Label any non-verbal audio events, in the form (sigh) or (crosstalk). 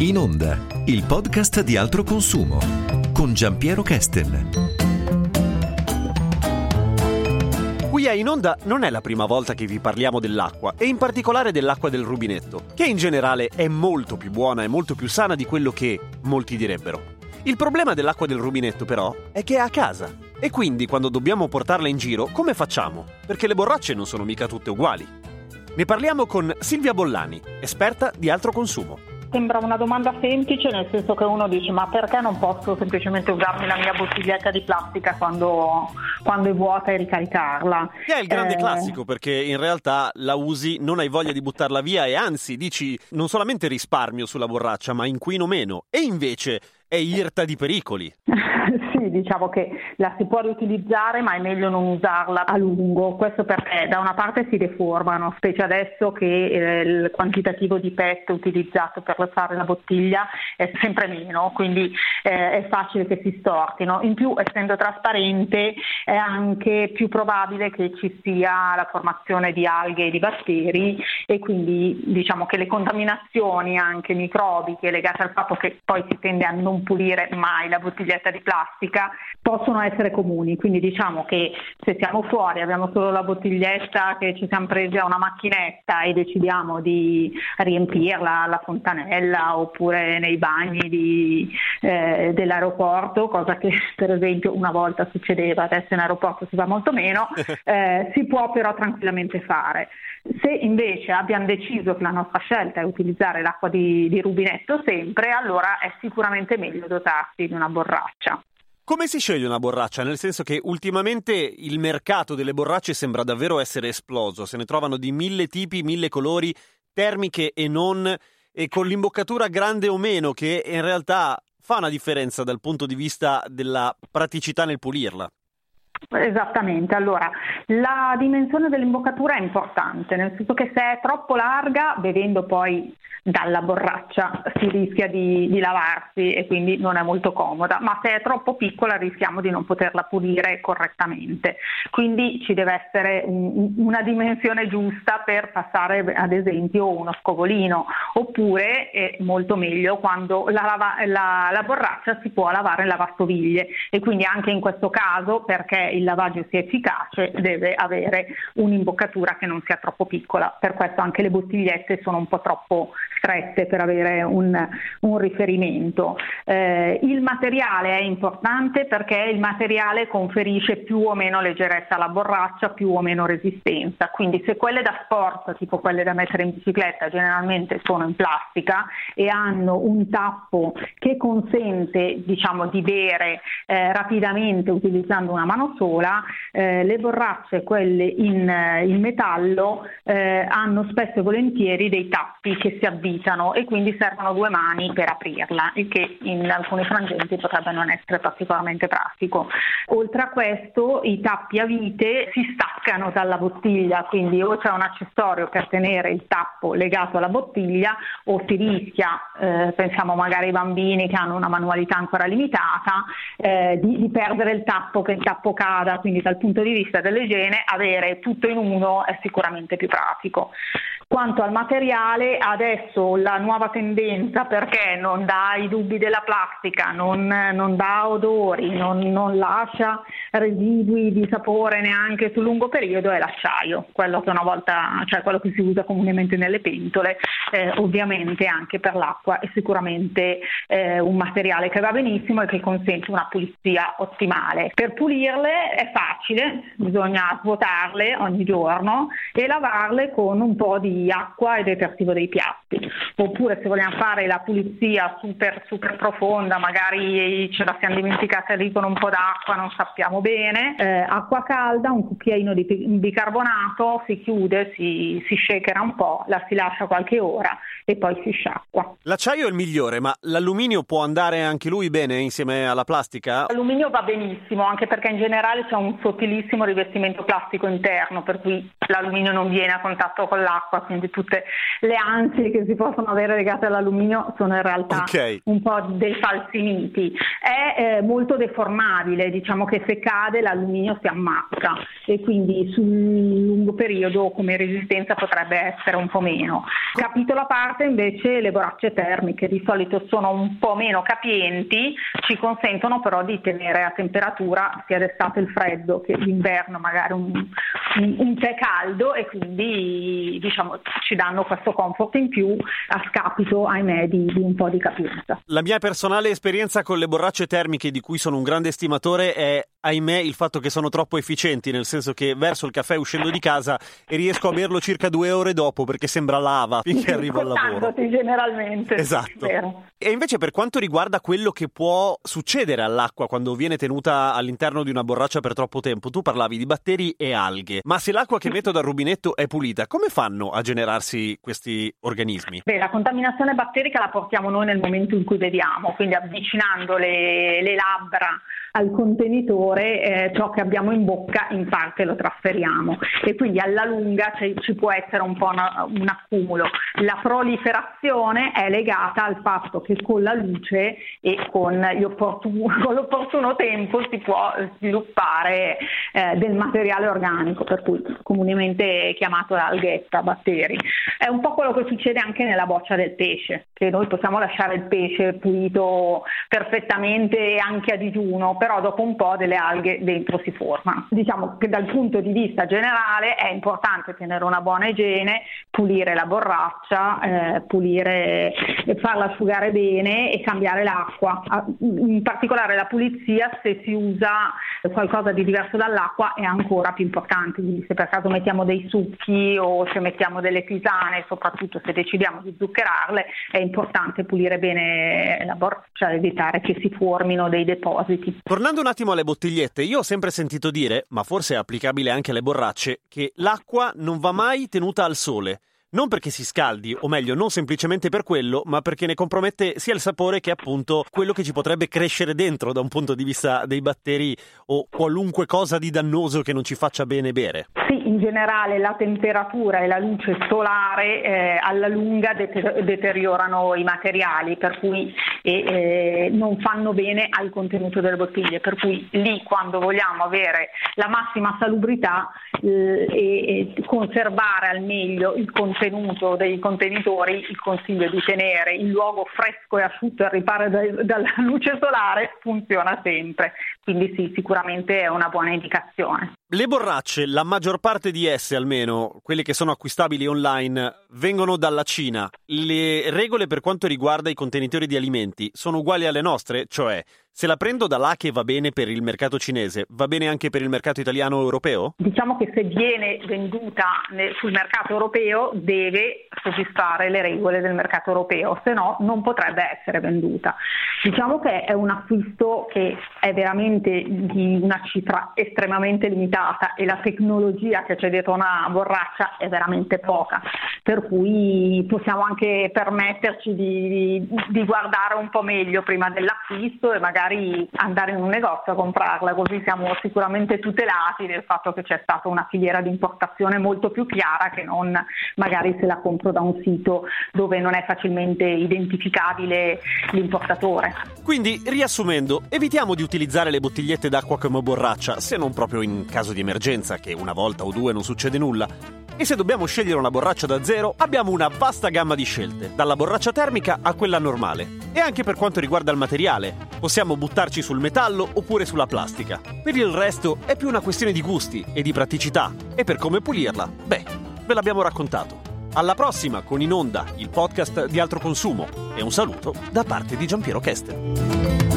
In Onda, il podcast di altro consumo con Giampiero Kesten. Qui a In Onda non è la prima volta che vi parliamo dell'acqua e in particolare dell'acqua del rubinetto, che in generale è molto più buona e molto più sana di quello che molti direbbero. Il problema dell'acqua del rubinetto però è che è a casa e quindi quando dobbiamo portarla in giro come facciamo? Perché le borracce non sono mica tutte uguali. Ne parliamo con Silvia Bollani, esperta di altro consumo. Sembra una domanda semplice nel senso che uno dice ma perché non posso semplicemente usarmi la mia bottiglietta di plastica quando, quando è vuota e ricaricarla? Che è il grande eh... classico perché in realtà la usi, non hai voglia di buttarla via e anzi dici non solamente risparmio sulla borraccia ma inquino meno e invece è irta di pericoli. (laughs) sì, diciamo che la si può riutilizzare ma è meglio non usarla a lungo, questo perché da una parte si deformano, specie adesso che eh, il quantitativo di PET utilizzato per fare la bottiglia è sempre meno, quindi eh, è facile che si stortino. In più, essendo trasparente, è anche più probabile che ci sia la formazione di alghe e di batteri e quindi diciamo che le contaminazioni anche microbiche legate al fatto che poi si tende a non pulire mai la bottiglietta di plastica possono essere comuni, quindi diciamo che se siamo fuori, abbiamo solo la bottiglietta che ci siamo presi a una macchinetta e decidiamo di riempirla alla fontanella oppure nei bagni di, eh, dell'aeroporto, cosa che (laughs) per esempio una volta succedeva, adesso in aeroporto si va molto meno, (laughs) eh, si può però tranquillamente fare. Se invece abbiamo deciso che la nostra scelta è utilizzare l'acqua di, di rubinetto sempre, allora è sicuramente meglio dotarsi di una borraccia. Come si sceglie una borraccia? Nel senso che ultimamente il mercato delle borracce sembra davvero essere esploso, se ne trovano di mille tipi, mille colori, termiche e non, e con l'imboccatura grande o meno, che in realtà fa una differenza dal punto di vista della praticità nel pulirla. Esattamente, allora la dimensione dell'imboccatura è importante, nel senso che se è troppo larga, bevendo poi dalla borraccia si rischia di, di, lavarsi e quindi non è molto comoda, ma se è troppo piccola rischiamo di non poterla pulire correttamente. Quindi ci deve essere un, una dimensione giusta per passare ad esempio uno scovolino, oppure è molto meglio quando la, lava, la, la borraccia si può lavare in lavastoviglie e quindi anche in questo caso perché il lavaggio sia efficace deve avere un'imboccatura che non sia troppo piccola, per questo anche le bottigliette sono un po' troppo strette per avere un, un riferimento. Eh, il materiale è importante perché il materiale conferisce più o meno leggerezza alla borraccia, più o meno resistenza, quindi se quelle da sport, tipo quelle da mettere in bicicletta, generalmente sono in plastica e hanno un tappo che consente diciamo, di bere eh, rapidamente utilizzando una mano sola, eh, le borracce, quelle in, in metallo, eh, hanno spesso e volentieri dei tappi che si avvitano e quindi servono due mani per aprirla, il che in alcuni frangenti potrebbe non essere particolarmente pratico. Oltre a questo i tappi a vite si staccano dalla bottiglia, quindi o c'è un accessorio per tenere il tappo legato alla bottiglia o si rischia, eh, pensiamo magari ai bambini che hanno una manualità ancora limitata, eh, di, di perdere il tappo, che il tappo cada, quindi dal punto di vista dell'igiene avere tutto in uno è sicuramente più pratico. Quanto al materiale, adesso la nuova tendenza, perché non dà i dubbi della plastica, non, non dà odori, non, non, lascia residui di sapore neanche sul lungo periodo, è l'acciaio, quello che una volta, cioè quello che si usa comunemente nelle pentole, eh, ovviamente anche per l'acqua è sicuramente eh, un materiale che va benissimo e che consente una pulizia ottimale. Per pulirle è facile, bisogna svuotarle ogni giorno e lavarle con un po' di acqua e detersivo dei piatti. Oppure se vogliamo fare la pulizia super, super profonda, magari ce la siamo dimenticata lì con un po' d'acqua, non sappiamo bene, eh, acqua calda, un cucchiaino di bicarbonato, si chiude, si, si shakera un po', la si lascia qualche ora e poi si sciacqua. L'acciaio è il migliore, ma l'alluminio può andare anche lui bene insieme alla plastica? L'alluminio va benissimo, anche perché in generale c'è un sottilissimo rivestimento plastico interno, per cui l'alluminio non viene a contatto con l'acqua, quindi tutte le ansie che si possono avere legate all'alluminio sono in realtà okay. un po' dei falsi miti. È eh, molto deformabile, diciamo che se cade l'alluminio si ammazza e quindi sul lungo periodo come resistenza potrebbe essere un po' meno. Capitolo a parte invece le borracce termiche, di solito sono un po' meno capienti, ci consentono però di tenere a temperatura sia d'estate il freddo che d'inverno magari un, un, tè caldo e quindi diciamo, ci danno questo comfort in più a scapito, ahimè, di, di un po' di capienza. La mia personale esperienza con le borracce termiche di cui sono un grande estimatore è ahimè il fatto che sono troppo efficienti, nel senso che verso il caffè uscendo di casa e riesco a berlo circa due ore dopo perché sembra lava finché arrivo al lavoro. generalmente. Esatto. E invece per quanto riguarda quello che può succedere all'acqua quando viene tenuta all'interno di una borraccia per troppo tempo, tu parlavi di batteri e alghe, ma se l'acqua che metto dal rubinetto è pulita, come fanno a generarsi questi organismi? Beh, la contaminazione batterica la portiamo noi nel momento in cui beviamo, quindi avvicinando le, le labbra al contenitore eh, ciò che abbiamo in bocca in parte lo trasferiamo e quindi alla lunga c- ci può essere un po' una, un accumulo. La proliferazione è legata al fatto che con la luce e con, opportun- (laughs) con l'opportuno tempo si può sviluppare eh, del materiale organico, per cui comunemente chiamato alghetta, batteri. È un po' quello che succede anche nella boccia del pesce, che noi possiamo lasciare il pesce pulito perfettamente anche a digiuno, però dopo un po' delle alghe dentro si formano. Diciamo che dal punto di vista generale è importante tenere una buona igiene, pulire la borraccia, eh, pulire, farla asciugare bene e cambiare l'acqua. In particolare la pulizia se si usa qualcosa di diverso dall'acqua è ancora più importante, quindi se per caso mettiamo dei succhi o se mettiamo delle tisane, soprattutto se decidiamo di zuccherarle, è importante pulire bene la borraccia, evitare che si formino dei depositi. Tornando un attimo alle bottigliette, io ho sempre sentito dire, ma forse è applicabile anche alle borracce, che l'acqua non va mai tenuta al sole. Non perché si scaldi, o meglio, non semplicemente per quello, ma perché ne compromette sia il sapore che appunto quello che ci potrebbe crescere dentro da un punto di vista dei batteri o qualunque cosa di dannoso che non ci faccia bene bere. Sì, in generale la temperatura e la luce solare eh, alla lunga deter- deteriorano i materiali, per cui eh, non fanno bene al contenuto delle bottiglie, per cui lì quando vogliamo avere la massima salubrità eh, e, e conservare al meglio il contenuto dei contenitori il consiglio è di tenere il luogo fresco e asciutto al riparo dalla (laughs) luce solare funziona sempre, quindi sì, sicuramente è una buona indicazione. Le borracce, la maggior parte di esse almeno, quelle che sono acquistabili online, vengono dalla Cina. Le regole per quanto riguarda i contenitori di alimenti sono uguali alle nostre, cioè se la prendo da là che va bene per il mercato cinese, va bene anche per il mercato italiano o europeo? Diciamo che se viene venduta sul mercato europeo deve soddisfare le regole del mercato europeo, se no non potrebbe essere venduta. Diciamo che è un acquisto che è veramente di una cifra estremamente limitata e la tecnologia che c'è dietro una borraccia è veramente poca, per cui possiamo anche permetterci di, di guardare un po' meglio prima dell'acquisto e magari magari andare in un negozio a comprarla, così siamo sicuramente tutelati del fatto che c'è stata una filiera di importazione molto più chiara che non magari se la compro da un sito dove non è facilmente identificabile l'importatore. Quindi, riassumendo, evitiamo di utilizzare le bottigliette d'acqua come borraccia, se non proprio in caso di emergenza, che una volta o due non succede nulla. E se dobbiamo scegliere una borraccia da zero, abbiamo una vasta gamma di scelte, dalla borraccia termica a quella normale. E anche per quanto riguarda il materiale, possiamo buttarci sul metallo oppure sulla plastica. Per il resto è più una questione di gusti e di praticità. E per come pulirla, beh, ve l'abbiamo raccontato. Alla prossima con In Onda, il podcast di altro consumo. E un saluto da parte di Giampiero Kester.